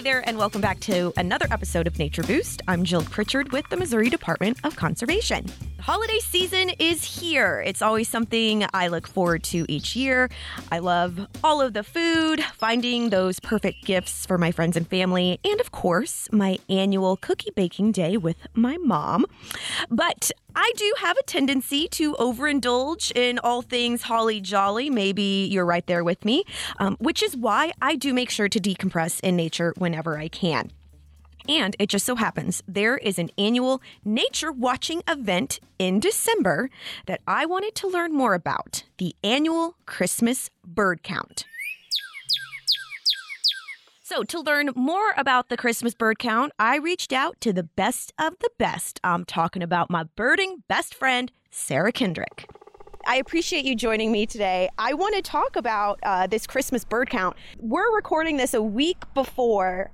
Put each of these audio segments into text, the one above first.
Hey there, and welcome back to another episode of Nature Boost. I'm Jill Pritchard with the Missouri Department of Conservation. Holiday season is here. It's always something I look forward to each year. I love all of the food, finding those perfect gifts for my friends and family, and of course, my annual cookie baking day with my mom. But I do have a tendency to overindulge in all things holly jolly. Maybe you're right there with me, um, which is why I do make sure to decompress in nature whenever I can. And it just so happens there is an annual nature watching event in December that I wanted to learn more about the annual Christmas bird count. So, to learn more about the Christmas bird count, I reached out to the best of the best. I'm talking about my birding best friend, Sarah Kendrick. I appreciate you joining me today. I want to talk about uh, this Christmas bird count. We're recording this a week before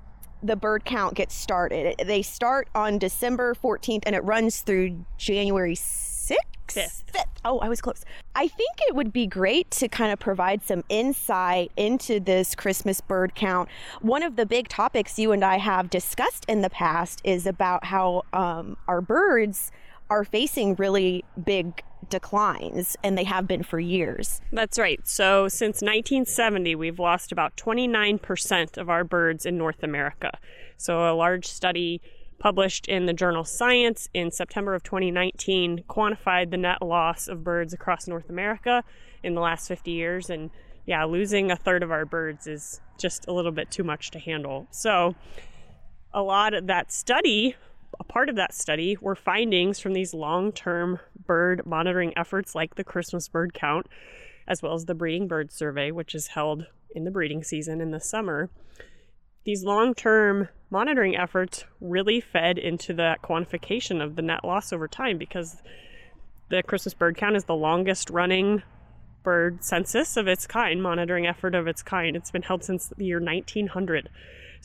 the bird count gets started. They start on December 14th and it runs through January 6th. Fifth. Fifth. Oh, I was close. I think it would be great to kind of provide some insight into this Christmas bird count. One of the big topics you and I have discussed in the past is about how um, our birds are facing really big declines, and they have been for years. That's right. So since 1970, we've lost about 29% of our birds in North America. So a large study published in the journal Science in September of 2019 quantified the net loss of birds across North America in the last 50 years. And yeah, losing a third of our birds is just a little bit too much to handle. So, a lot of that study, a part of that study, were findings from these long term bird monitoring efforts like the Christmas bird count, as well as the breeding bird survey, which is held in the breeding season in the summer these long term monitoring efforts really fed into that quantification of the net loss over time because the Christmas bird count is the longest running bird census of its kind, monitoring effort of its kind. It's been held since the year 1900.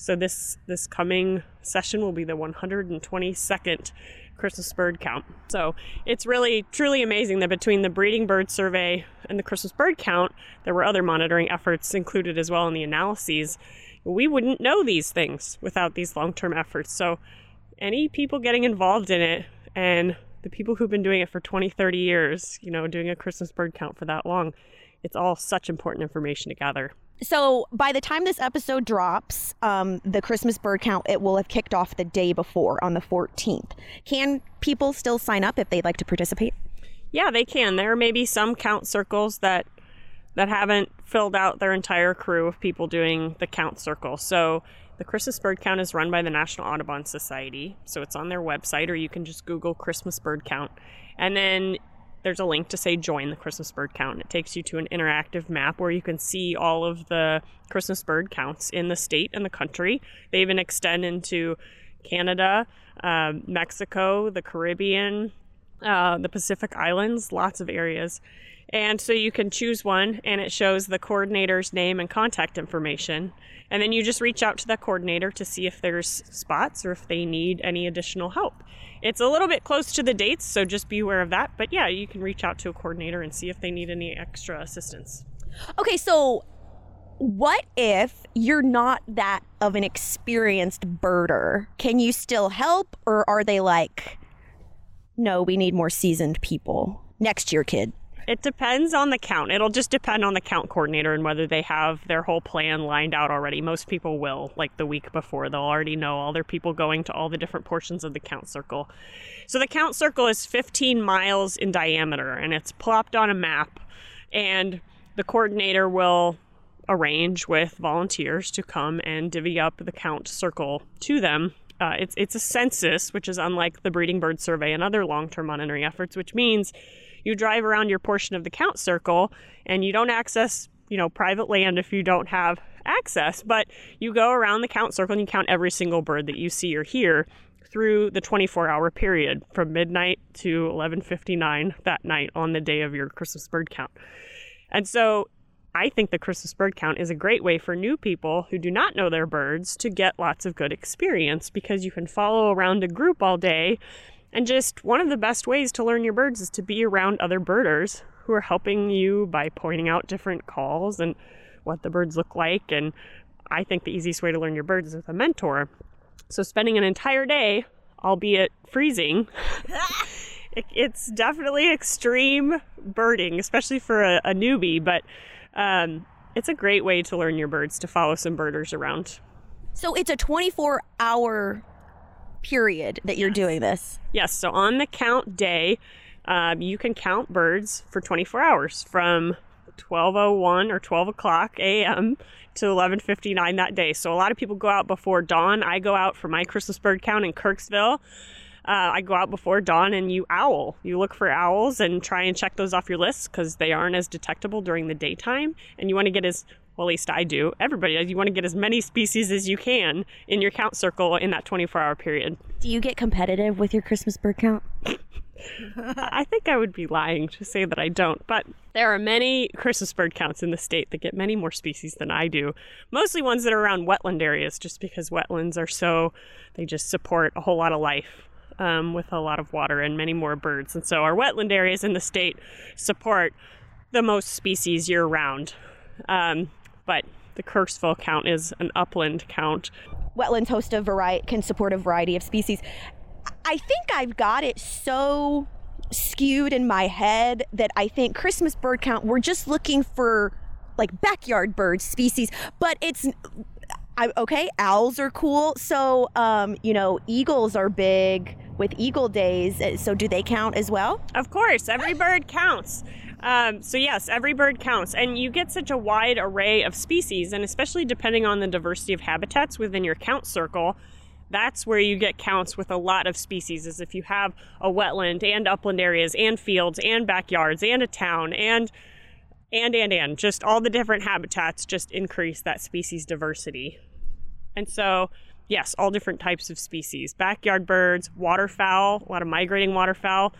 So this this coming session will be the 122nd Christmas bird count. So it's really truly amazing that between the breeding bird survey and the Christmas bird count, there were other monitoring efforts included as well in the analyses we wouldn't know these things without these long term efforts. So, any people getting involved in it and the people who've been doing it for 20, 30 years, you know, doing a Christmas bird count for that long, it's all such important information to gather. So by the time this episode drops, um, the Christmas bird count it will have kicked off the day before on the 14th. Can people still sign up if they'd like to participate? Yeah, they can. There may be some count circles that that haven't filled out their entire crew of people doing the count circle. So the Christmas bird count is run by the National Audubon Society. So it's on their website, or you can just Google Christmas bird count. And then there's a link to say join the Christmas bird count. It takes you to an interactive map where you can see all of the Christmas bird counts in the state and the country. They even extend into Canada, um, Mexico, the Caribbean, uh, the Pacific Islands, lots of areas. And so you can choose one and it shows the coordinator's name and contact information. And then you just reach out to that coordinator to see if there's spots or if they need any additional help. It's a little bit close to the dates, so just be aware of that. But yeah, you can reach out to a coordinator and see if they need any extra assistance. Okay, so what if you're not that of an experienced birder? Can you still help, or are they like, no, we need more seasoned people? Next year, kid. It depends on the count. It'll just depend on the count coordinator and whether they have their whole plan lined out already. Most people will, like the week before. They'll already know all their people going to all the different portions of the count circle. So the count circle is 15 miles in diameter and it's plopped on a map. And the coordinator will arrange with volunteers to come and divvy up the count circle to them. Uh, it's it's a census, which is unlike the breeding bird survey and other long-term monitoring efforts, which means you drive around your portion of the count circle and you don't access, you know, private land if you don't have access, but you go around the count circle and you count every single bird that you see or hear through the 24-hour period from midnight to 11:59 that night on the day of your Christmas bird count. And so I think the Christmas bird count is a great way for new people who do not know their birds to get lots of good experience because you can follow around a group all day and just one of the best ways to learn your birds is to be around other birders who are helping you by pointing out different calls and what the birds look like and I think the easiest way to learn your birds is with a mentor. So spending an entire day, albeit freezing, it, it's definitely extreme birding, especially for a, a newbie. But um, it's a great way to learn your birds to follow some birders around. So it's a 24 hour period that you're Yes. doing this. Yes, so on the count day, um, you can count birds for 24 hours from 12:01 or 12 o'clock a.m. to 11:59 that day. So a lot of people go out before dawn. I go out for my Christmas bird count in Kirksville. Uh, I go out before dawn and you owl. You look for owls and try and check those off your list because they aren't as detectable during the daytime. And you want to get as well, at least I do. Everybody does. You want to get as many species as you can in your count circle in that 24-hour period. Do you get competitive with your Christmas bird count? I think I would be lying to say that I don't, but there are many Christmas bird counts in the state that get many more species than I do. Mostly ones that are around wetland areas, just because wetlands are so, they just support a whole lot of life um, with a lot of water and many more birds. And so our wetland areas in the state support the most species year round. Um, but the Kirksville count is an upland count. Wetlands host a variety can support a variety of species. I think I've got it so skewed in my head that I think Christmas bird count we're just looking for like backyard bird species, but it's I, okay. Owls are cool, so um, you know eagles are big with eagle days. Uh, So do they count as well? Of course, every bird counts. Um, so, yes, every bird counts. And you get such a wide array of species, and especially depending on the diversity of habitats within your count circle, that's where you get counts with a lot of species. Is if you have a wetland and upland areas and fields and backyards and a town and and and and just all the different habitats just increase that species diversity. And so, yes, all different types of species backyard birds, waterfowl, a lot of migrating waterfowl,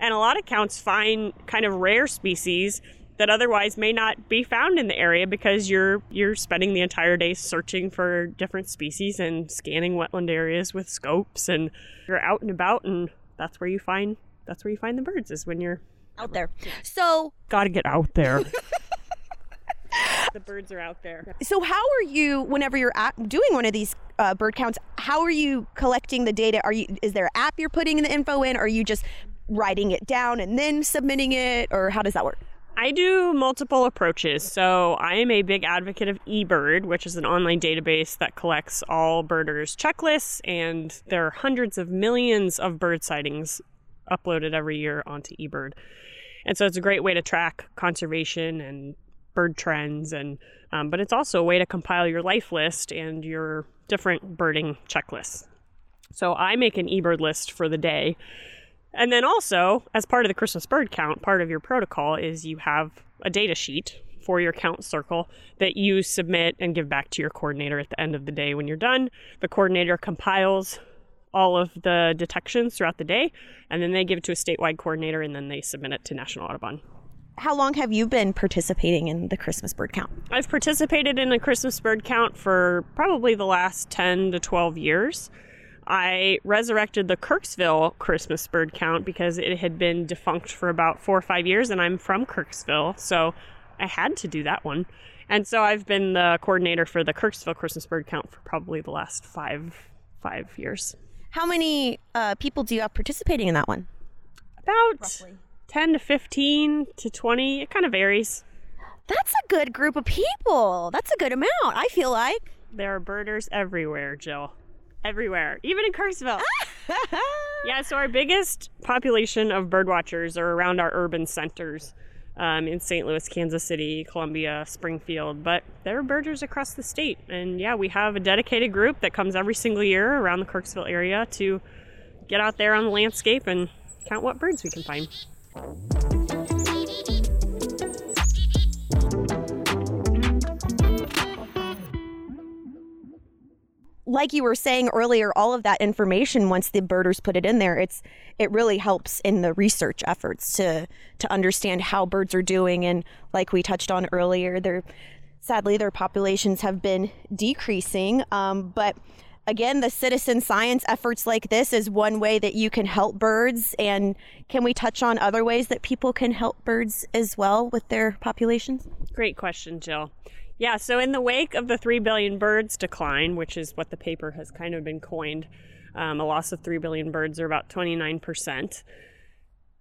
and a lot of counts find kind of rare species that otherwise may not be found in the area because you're you're spending the entire day searching for different species and scanning wetland areas with scopes and you're out and about and that's where you find that's where you find the birds is when you're Out there. So got to get out there. the birds are out there. So how are you whenever you're at, doing one of these uh, bird counts? How are you collecting the data? Are you is there an app you're putting the info in? Or are you just writing it down and then submitting it, or how does that work? I do multiple approaches. So I am a big advocate of eBird, which is an online database that collects all birders' checklists, and there are hundreds of millions of bird sightings uploaded every year onto eBird. And so it's a great way to track conservation and bird trends, and um, but it's also a way to compile your life list and your different birding checklists. So I make an eBird list for the day. And then also, as part of the Christmas bird count, part of your protocol is you have a data sheet for your count circle that you submit and give back to your coordinator at the end of the day when you're done. The coordinator compiles all of the detections throughout the day, and then they give it to a statewide coordinator, and then they submit it to National Audubon. How long have you been participating in the Christmas bird count? I've participated in a Christmas bird count for probably the last 10 to 12 years. I resurrected the Kirksville Christmas bird count because it had been defunct for about four or five years, and I'm from Kirksville, so I had to do that one. And so I've been the coordinator for the Kirksville Christmas bird count for probably the last five five years. How many uh, people do you have participating in that one? About 10 to 15 to 20. It kind of varies. That's a good group of people. That's a good amount. I feel like. There are birders everywhere, Jill. Everywhere, even in Kirksville. yeah, so our biggest population of birdwatchers are around our urban centers um, in St. Louis, Kansas City, Columbia, Springfield, but there are birders across the state. And yeah, we have a dedicated group that comes every single year around the Kirksville area to get out there on the landscape and count what birds we can find. Like you were saying earlier, all of that information once the birders put it in there, it's it really helps in the research efforts to to understand how birds are doing. And like we touched on earlier, their sadly their populations have been decreasing. Um, but again, the citizen science efforts like this is one way that you can help birds. And can we touch on other ways that people can help birds as well with their populations? Great question, Jill. Yeah, so in the wake of the 3 billion birds decline, which is what the paper has kind of been coined, um, a loss of 3 billion birds, or about 29%,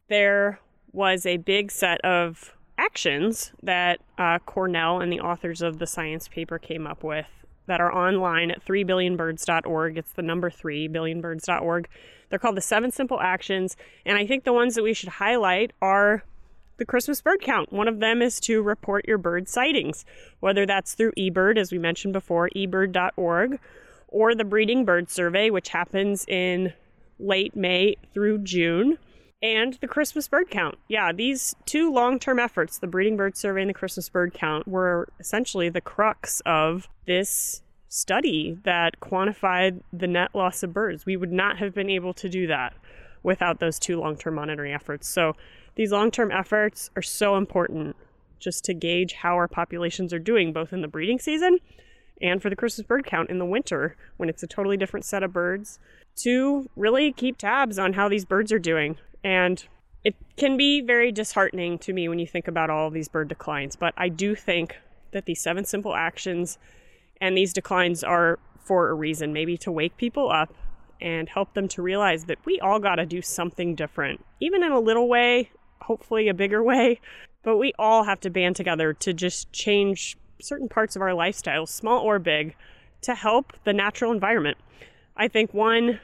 there was a big set of actions that uh, Cornell and the authors of the science paper came up with that are online at 3billionbirds.org. It's the number 3, billionbirds.org. They're called the seven simple actions. And I think the ones that we should highlight are the Christmas bird count. One of them is to report your bird sightings, whether that's through eBird, as we mentioned before, ebird.org, or the Breeding Bird Survey, which happens in late May through June, and the Christmas bird count. Yeah, these two long term efforts, the Breeding Bird Survey and the Christmas bird count, were essentially the crux of this study that quantified the net loss of birds. We would not have been able to do that without those two long term monitoring efforts. So these long term efforts are so important just to gauge how our populations are doing, both in the breeding season and for the Christmas bird count in the winter when it's a totally different set of birds, to really keep tabs on how these birds are doing. And it can be very disheartening to me when you think about all these bird declines, but I do think that these seven simple actions and these declines are for a reason, maybe to wake people up and help them to realize that we all got to do something different, even in a little way, hopefully a bigger way. But we all have to band together to just change certain parts of our lifestyle, small or big, to help the natural environment. I think one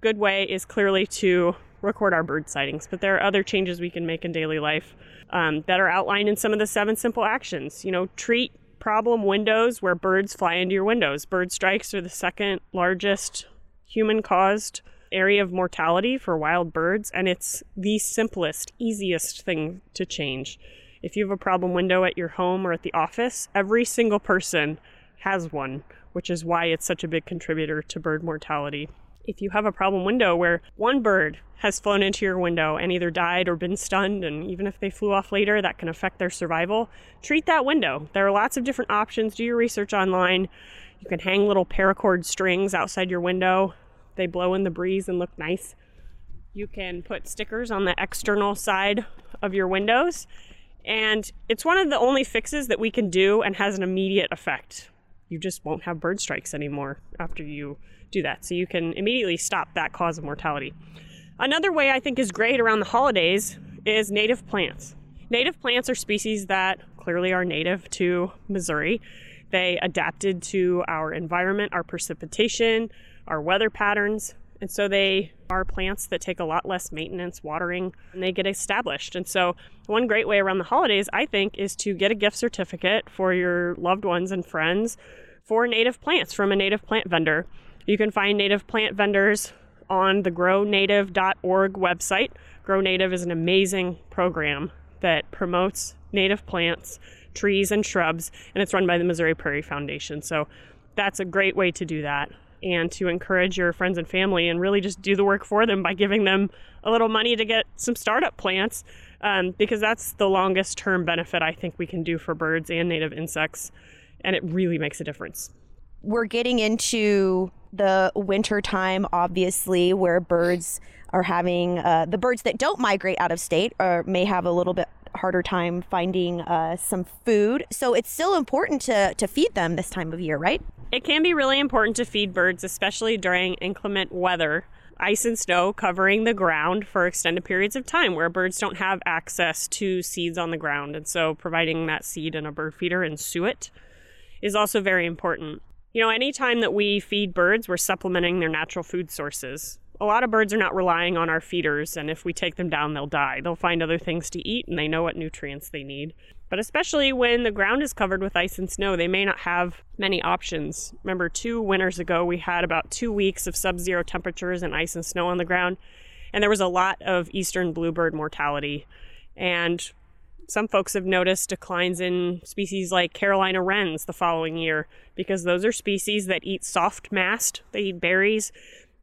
good way is clearly to record our bird sightings, but there are other changes we can make in daily life um, that are outlined in some of the seven simple actions. You know, treat problem windows where birds fly into your windows. Bird strikes are the second largest human caused area of mortality for wild birds, and it's the simplest, easiest thing to change. If you have a problem window at your home or at the office, every single person has one, which is why it's such a big contributor to bird mortality. If you have a problem window where one bird has flown into your window and either died or been stunned, and even if they flew off later, that can affect their survival, treat that window. There are lots of different options. Do your research online. You can hang little paracord strings outside your window they blow in the breeze and look nice. You can put stickers on the external side of your windows. And it's one of the only fixes that we can do and has an immediate effect. You just won't have bird strikes anymore after you do that. So you can immediately stop that cause of mortality. Another way I think is great around the holidays is native plants. Native plants are species that clearly are native to Missouri. They adapted to our environment, our precipitation, our weather patterns. And so they are plants that take a lot less maintenance, watering, and they get established. And so, one great way around the holidays, I think, is to get a gift certificate for your loved ones and friends for native plants from a native plant vendor. You can find native plant vendors on the grownative.org website. Grow Native is an amazing program that promotes native plants, trees, and shrubs, and it's run by the Missouri Prairie Foundation. So that's a great way to do that and to encourage your friends and family and really just do the work for them by giving them a little money to get some startup plants um, because that's the longest term benefit I think we can do for birds and native insects. And it really makes a difference. We're getting into the winter time, obviously, where birds are having uh, the birds that don't migrate out of state or may have a little bit harder time finding uh, some food. So it's still important to, to feed them this time of year, right? It can be really important to feed birds, especially during inclement weather. Ice and snow covering the ground for extended periods of time where birds don't have access to seeds on the ground. And so providing that seed in a bird feeder and suet is also very important. You know, anytime that we feed birds, we're supplementing their natural food sources. A lot of birds are not relying on our feeders, and if we take them down, they'll die. They'll find other things to eat and they know what nutrients they need. But especially when the ground is covered with ice and snow, they may not have many options. Remember, two winters ago, we had about two weeks of sub zero temperatures and ice and snow on the ground, and there was a lot of eastern bluebird mortality. And some folks have noticed declines in species like Carolina wrens the following year because those are species that eat soft mast, they eat berries,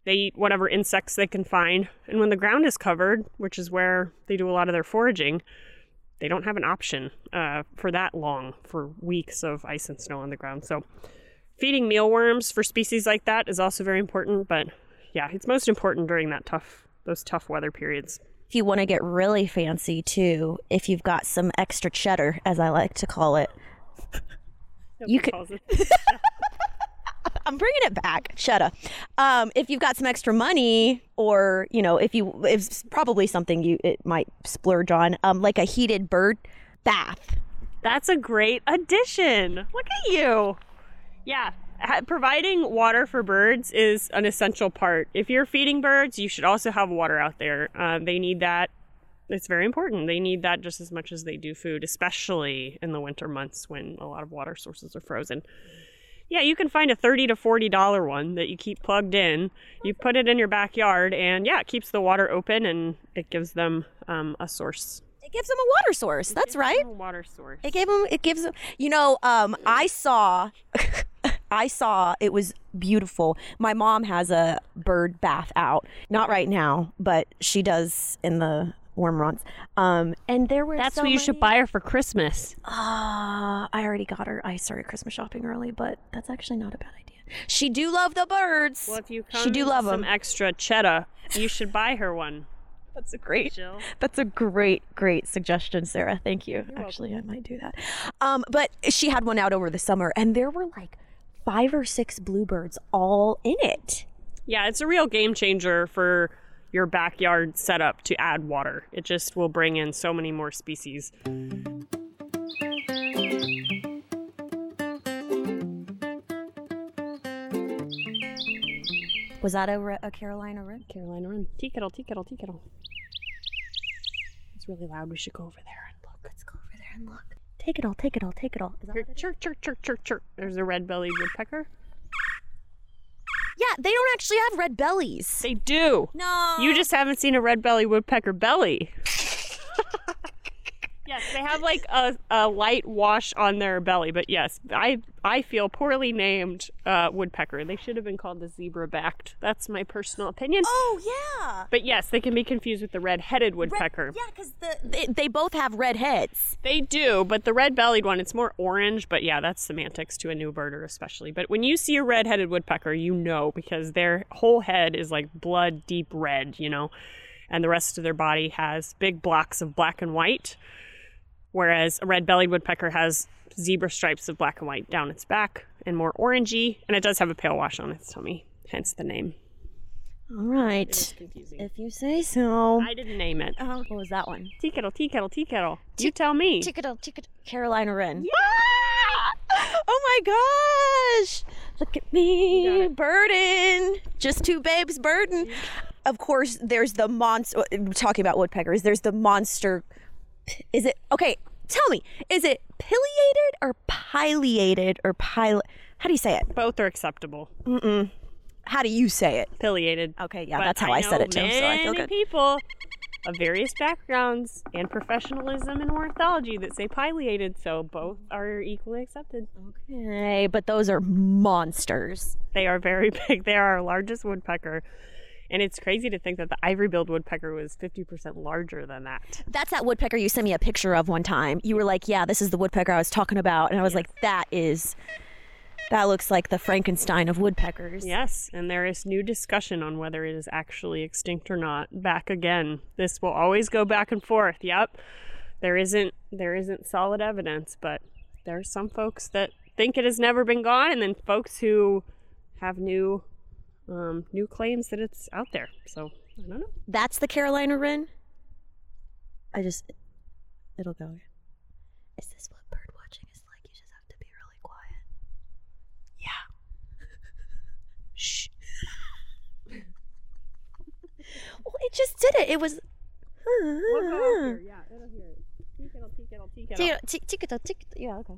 they eat whatever insects they can find. And when the ground is covered, which is where they do a lot of their foraging, they don't have an option uh, for that long, for weeks of ice and snow on the ground. So, feeding mealworms for species like that is also very important. But yeah, it's most important during that tough, those tough weather periods. If you want to get really fancy too, if you've got some extra cheddar, as I like to call it, That's You could-. I'm bringing it back. Shut up. Um, if you've got some extra money, or you know, if you, it's probably something you it might splurge on, um, like a heated bird bath. That's a great addition. Look at you. Yeah, providing water for birds is an essential part. If you're feeding birds, you should also have water out there. Uh, they need that. It's very important. They need that just as much as they do food, especially in the winter months when a lot of water sources are frozen. Yeah, you can find a thirty to forty dollar one that you keep plugged in. You put it in your backyard, and yeah, it keeps the water open and it gives them um, a source. It gives them a water source. That's right. A water source. It gave them. It gives them. You know, um, I saw. I saw it was beautiful. My mom has a bird bath out, not right now, but she does in the warm months. Um, and there were That's so what you should buy her for Christmas. Ah, I already got her. I started Christmas shopping early, but that's actually not a bad idea. She do love the birds. Well, if you come she do love some them. extra cheddar, you should buy her one. That's a great. Jill. That's a great, great suggestion, Sarah. Thank you. Actually, I might do that. Um, but she had one out over the summer, and there were like five or six bluebirds all in it. Yeah, it's a real game changer for your backyard setup to add water. It just will bring in so many more species. Was that a, a Carolina red? Carolina Wren. Tea kettle, tea kettle, tea kettle. It's really loud. We should go over there and look. Let's go over there and look. Take it all. Take it all. Take it all. Is that Here, what it is? chirp, chirp, chirp, chirp, chirp. There's a red-bellied woodpecker. Yeah, they don't actually have red bellies. They do. No. You just haven't seen a red-bellied woodpecker belly. Yes, they have like a, a light wash on their belly, but yes, I I feel poorly named uh, woodpecker. They should have been called the zebra-backed. That's my personal opinion. Oh yeah. But yes, they can be confused with the red-headed woodpecker. Red, yeah, because the they, they both have red heads. They do, but the red-bellied one, it's more orange. But yeah, that's semantics to a new birder, especially. But when you see a red-headed woodpecker, you know because their whole head is like blood deep red, you know, and the rest of their body has big blocks of black and white. Whereas a red-bellied woodpecker has zebra stripes of black and white down its back and more orangey, and it does have a pale wash on its tummy, hence the name. All right. If you say so. I didn't name it. Oh, what was that one? Tea kettle, tea kettle, tea kettle. You tell me. Tickle, tickle, Carolina Wren. Yeah! Oh my gosh! Look at me, burden. Just two babes, burden. Of course, there's the monster. Uh, talking about woodpeckers, there's the monster. Is it okay? Tell me, is it pileated or pileated or pile? How do you say it? Both are acceptable. Mm-mm. How do you say it? Affiliated. Okay, yeah, But that's how I, said it too. So I feel many good. people of various backgrounds and professionalism in ornithology that say pileated, so both are equally accepted. Okay, but those are monsters. They are very big. They are our largest woodpecker. And it's crazy to think that the ivory-billed woodpecker was 50% larger than that. That's that woodpecker you sent me a picture of one time. You were like, "Yeah, this is the woodpecker I was talking about," and I was like, "That is, that looks like the Frankenstein of woodpeckers." Yes, and there is new discussion on whether it is actually extinct or not. Back again. This will always go back and forth. Yep. There isn't there isn't solid evidence, but there are some folks that think it has never been gone and then folks who have new um, new claims that it's out there. So I don't know. That's the Carolina Wren. I just, it'll go. Is this what bird watching is like? You just have to be really quiet. Yeah. Shh. well, it just did it. It was. Yeah, it'll hear it. Tick- tick- tick- Yeah. Okay.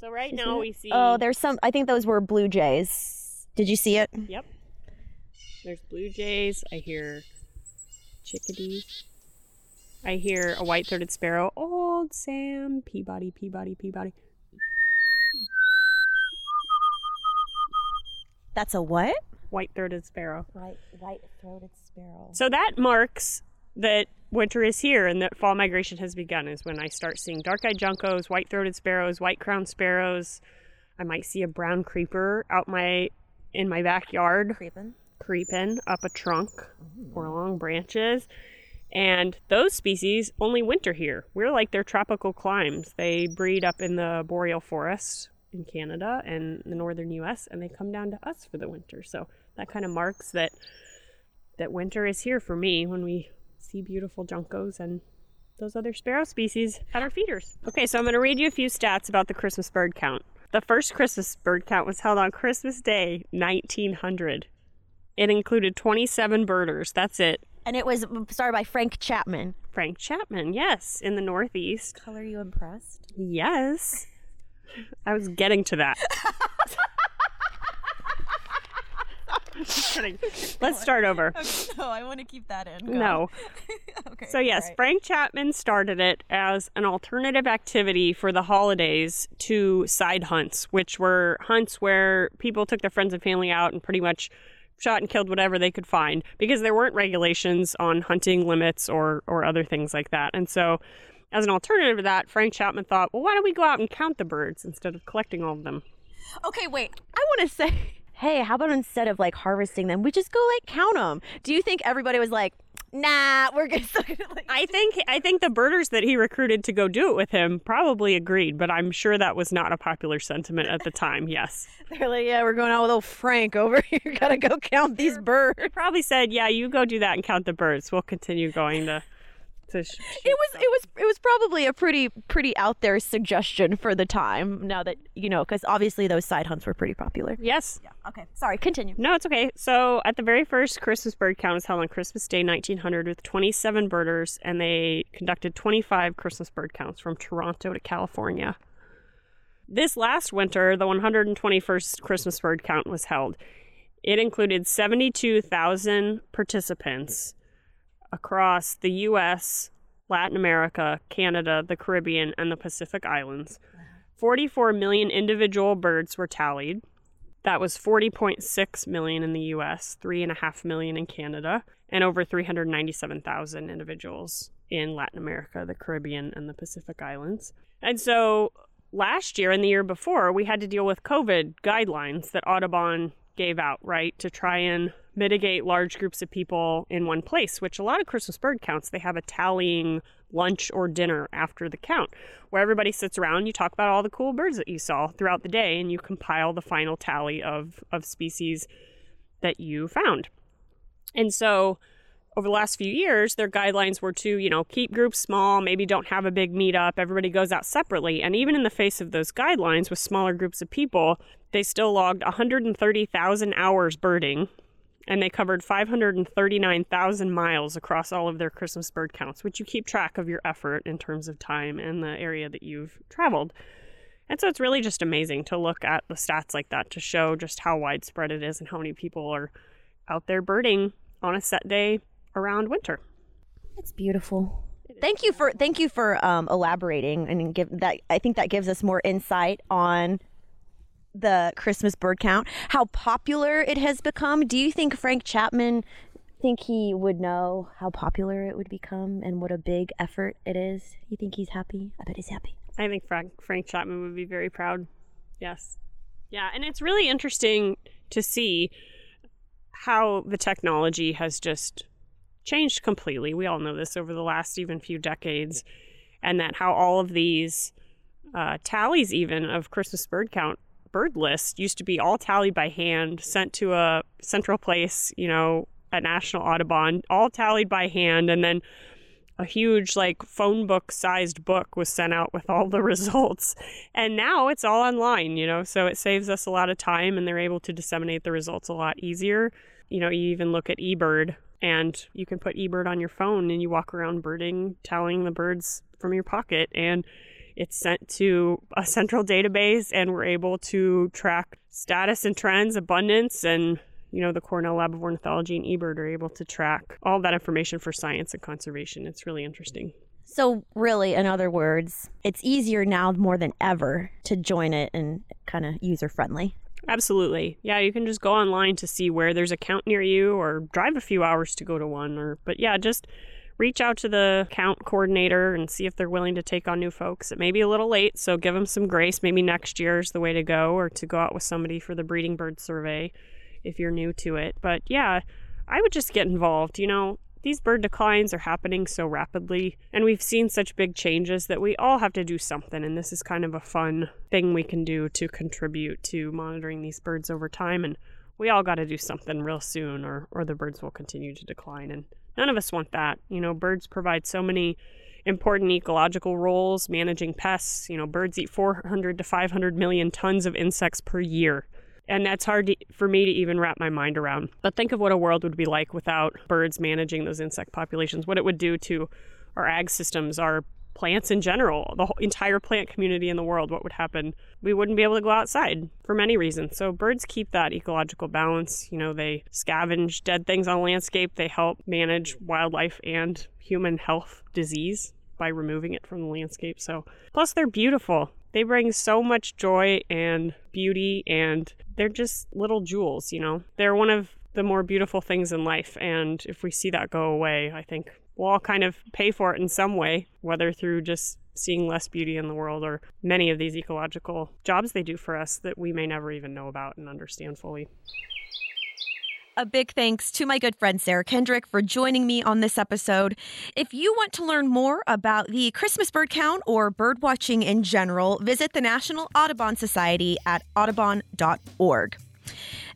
So right now we see Oh, there's some. I think those were blue jays. Did you see it? Yep. There's blue jays. I hear chickadees. I hear a white-throated sparrow. Old Sam Peabody, Peabody, Peabody. That's a what? White-throated sparrow. White white-throated sparrow. So that marks that winter is here and that fall migration has begun. Is when I start seeing dark-eyed juncos, white-throated sparrows, white-crowned sparrows. I might see a brown creeper out my in my backyard. Creeping. creeping up a trunk mm-hmm. or along branches. And those species only winter here. We're like their tropical climes. They breed up in the boreal forest in Canada and the northern US and they come down to us for the winter. So that kind of marks that that winter is here for me when we see beautiful juncos and those other sparrow species at our feeders. Okay, so I'm going to read you a few stats about the Christmas bird count. The first Christmas bird count was held on Christmas Day, 1900. It included 27 birders. That's it. And it was started by Frank Chapman. Frank Chapman, yes, in the Northeast. Color you impressed? Yes. I was getting to that. Just kidding. Let's start over. Okay, no, I want to keep that in. Go. No. okay. So, yes, right. Frank Chapman started it as an alternative activity for the holidays to side hunts, which were hunts where people took their friends and family out and pretty much shot and killed whatever they could find because there weren't regulations on hunting limits or, or other things like that. And so, as an alternative to that, Frank Chapman thought, well, why don't we go out and count the birds instead of collecting all of them? Okay, wait. I want to say, hey, how about instead of like harvesting them, we just go like count them? Do you think everybody was like, nah, we're gonna like, I think I think the birders that he recruited to go do it with him probably agreed, but I'm sure that was not a popular sentiment at the time. Yes, they're like, yeah, we're going out with old Frank over here. Gotta go count these birds. probably said, "Yeah, you go do that and count the birds. We'll continue going to." To sh- It was it was it was probably a pretty pretty out there suggestion for the time. Now that you know, because obviously those side hunts were pretty popular. yes. Yeah. Okay. Sorry. Continue. No, it's okay. So, at the very first Christmas bird count was held on Christmas Day 1900 with 27 birders, and they conducted 25 Christmas bird counts from Toronto to California. This last winter, the 121st Christmas bird count was held. It included 72,000 participants across the US, Latin America, Canada, the Caribbean, and the Pacific Islands. 44 million individual birds were tallied. That was 40.6 million in the US, 3.5 million in Canada, and over 397,000 individuals in Latin America, the Caribbean, and the Pacific Islands. And so last year and the year before, we had to deal with COVID guidelines that Audubon gave out, right, to try and mitigate large groups of people in one place, which a lot of Christmas bird counts, they have a tallying lunch or dinner after the count where everybody sits around, you talk about all the cool birds that you saw throughout the day, and you compile the final tally of, of species that you found. And so over the last few years, their guidelines were to, you know, keep groups small, maybe don't have a big meetup, everybody goes out separately. And even in the face of those guidelines with smaller groups of people, they still logged 130,000 hours birding and they covered 539,000 miles across all of their Christmas bird counts, which you keep track of your effort in terms of time and the area that you've traveled. And so it's really just amazing to look at the stats like that to show just how widespread it is and how many people are out there birding on a set day around winter. It's beautiful. Thank you for thank you for um, elaborating and give that. I think that gives us more insight on the Christmas bird count, how popular it has become. Do you think Frank Chapman think he would know how popular it would become and what a big effort it is? You think he's happy? I bet he's happy. I think Frank, Frank Chapman would be very proud. Yes. Yeah, and it's really interesting to see how the technology has just changed completely. We all know this over the last even few decades, and that how all of these uh, tallies, even of Christmas bird count bird list, used to be all tallied by hand, sent to a central place, you know, at National Audubon, all tallied by hand, and then a huge like phone book sized book was sent out with all the results. And now it's all online you know so it saves us a lot of time and they're able to disseminate the results a lot easier. You know you even look at ebird and you can put ebird on your phone and you walk around birding tallying the birds from your pocket and it's sent to a central database and we're able to track status and trends abundance and you know, the Cornell Lab of Ornithology and eBird are able to track all that information for science and conservation. It's really interesting. So, really, in other words, it's easier now more than ever to join it and kind of user friendly. Absolutely. Yeah, you can just go online to see where there's a count near you or drive a few hours to go to one or but yeah, just reach out to the count coordinator and see if they're willing to take on new folks. It may be a little late, so give them some grace. Maybe next year is the way to go or to go out with somebody for the breeding bird survey if you're new to it. But yeah, I would just get involved. You know, these bird declines are happening so rapidly, and we've seen such big changes that we all have to do something. And this is kind of a fun thing we can do to contribute to monitoring these birds over time. And we all got to do something real soon, or, or the birds will continue to decline. And none of us want that. You know, birds provide so many important ecological roles, managing pests. You know, birds eat 400 to 500 million tons of insects per year. And that's hard to, for me to even wrap my mind around. But think of what a world would be like without birds managing those insect populations, what it would do to our ag systems, our plants in general, the entire plant community in the world, what would happen? We wouldn't be able to go outside for many reasons. So, birds keep that ecological balance. You know, they scavenge dead things on the landscape, they help manage wildlife and human health disease by removing it from the landscape. So, plus, they're beautiful. They bring so much joy and beauty, and they're just little jewels, you know? They're one of the more beautiful things in life. And if we see that go away, I think we'll all kind of pay for it in some way, whether through just seeing less beauty in the world or many of these ecological jobs they do for us that we may never even know about and understand fully. A big thanks to my good friend Sarah Kendrick for joining me on this episode. If you want to learn more about the Christmas bird count or bird watching in general, visit the National Audubon Society at audubon.org.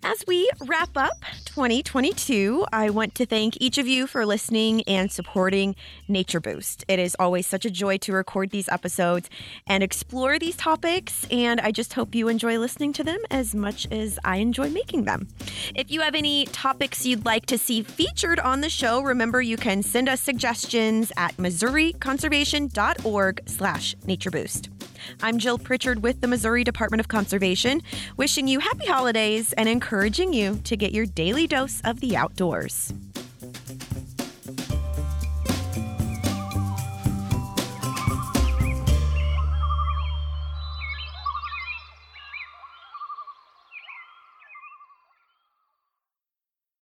As we wrap up 2022, I want to thank each of you for listening and supporting Nature Boost. It is always such a joy to record these episodes and explore these topics, and I just hope you enjoy listening to them as much as I enjoy making them. If you have any topics you'd like to see featured on the show, remember you can send us suggestions at missouriconservation.org slash natureboost. I'm Jill Pritchard with the Missouri Department of Conservation, wishing you happy holidays and encouraging you to get your daily dose of the outdoors.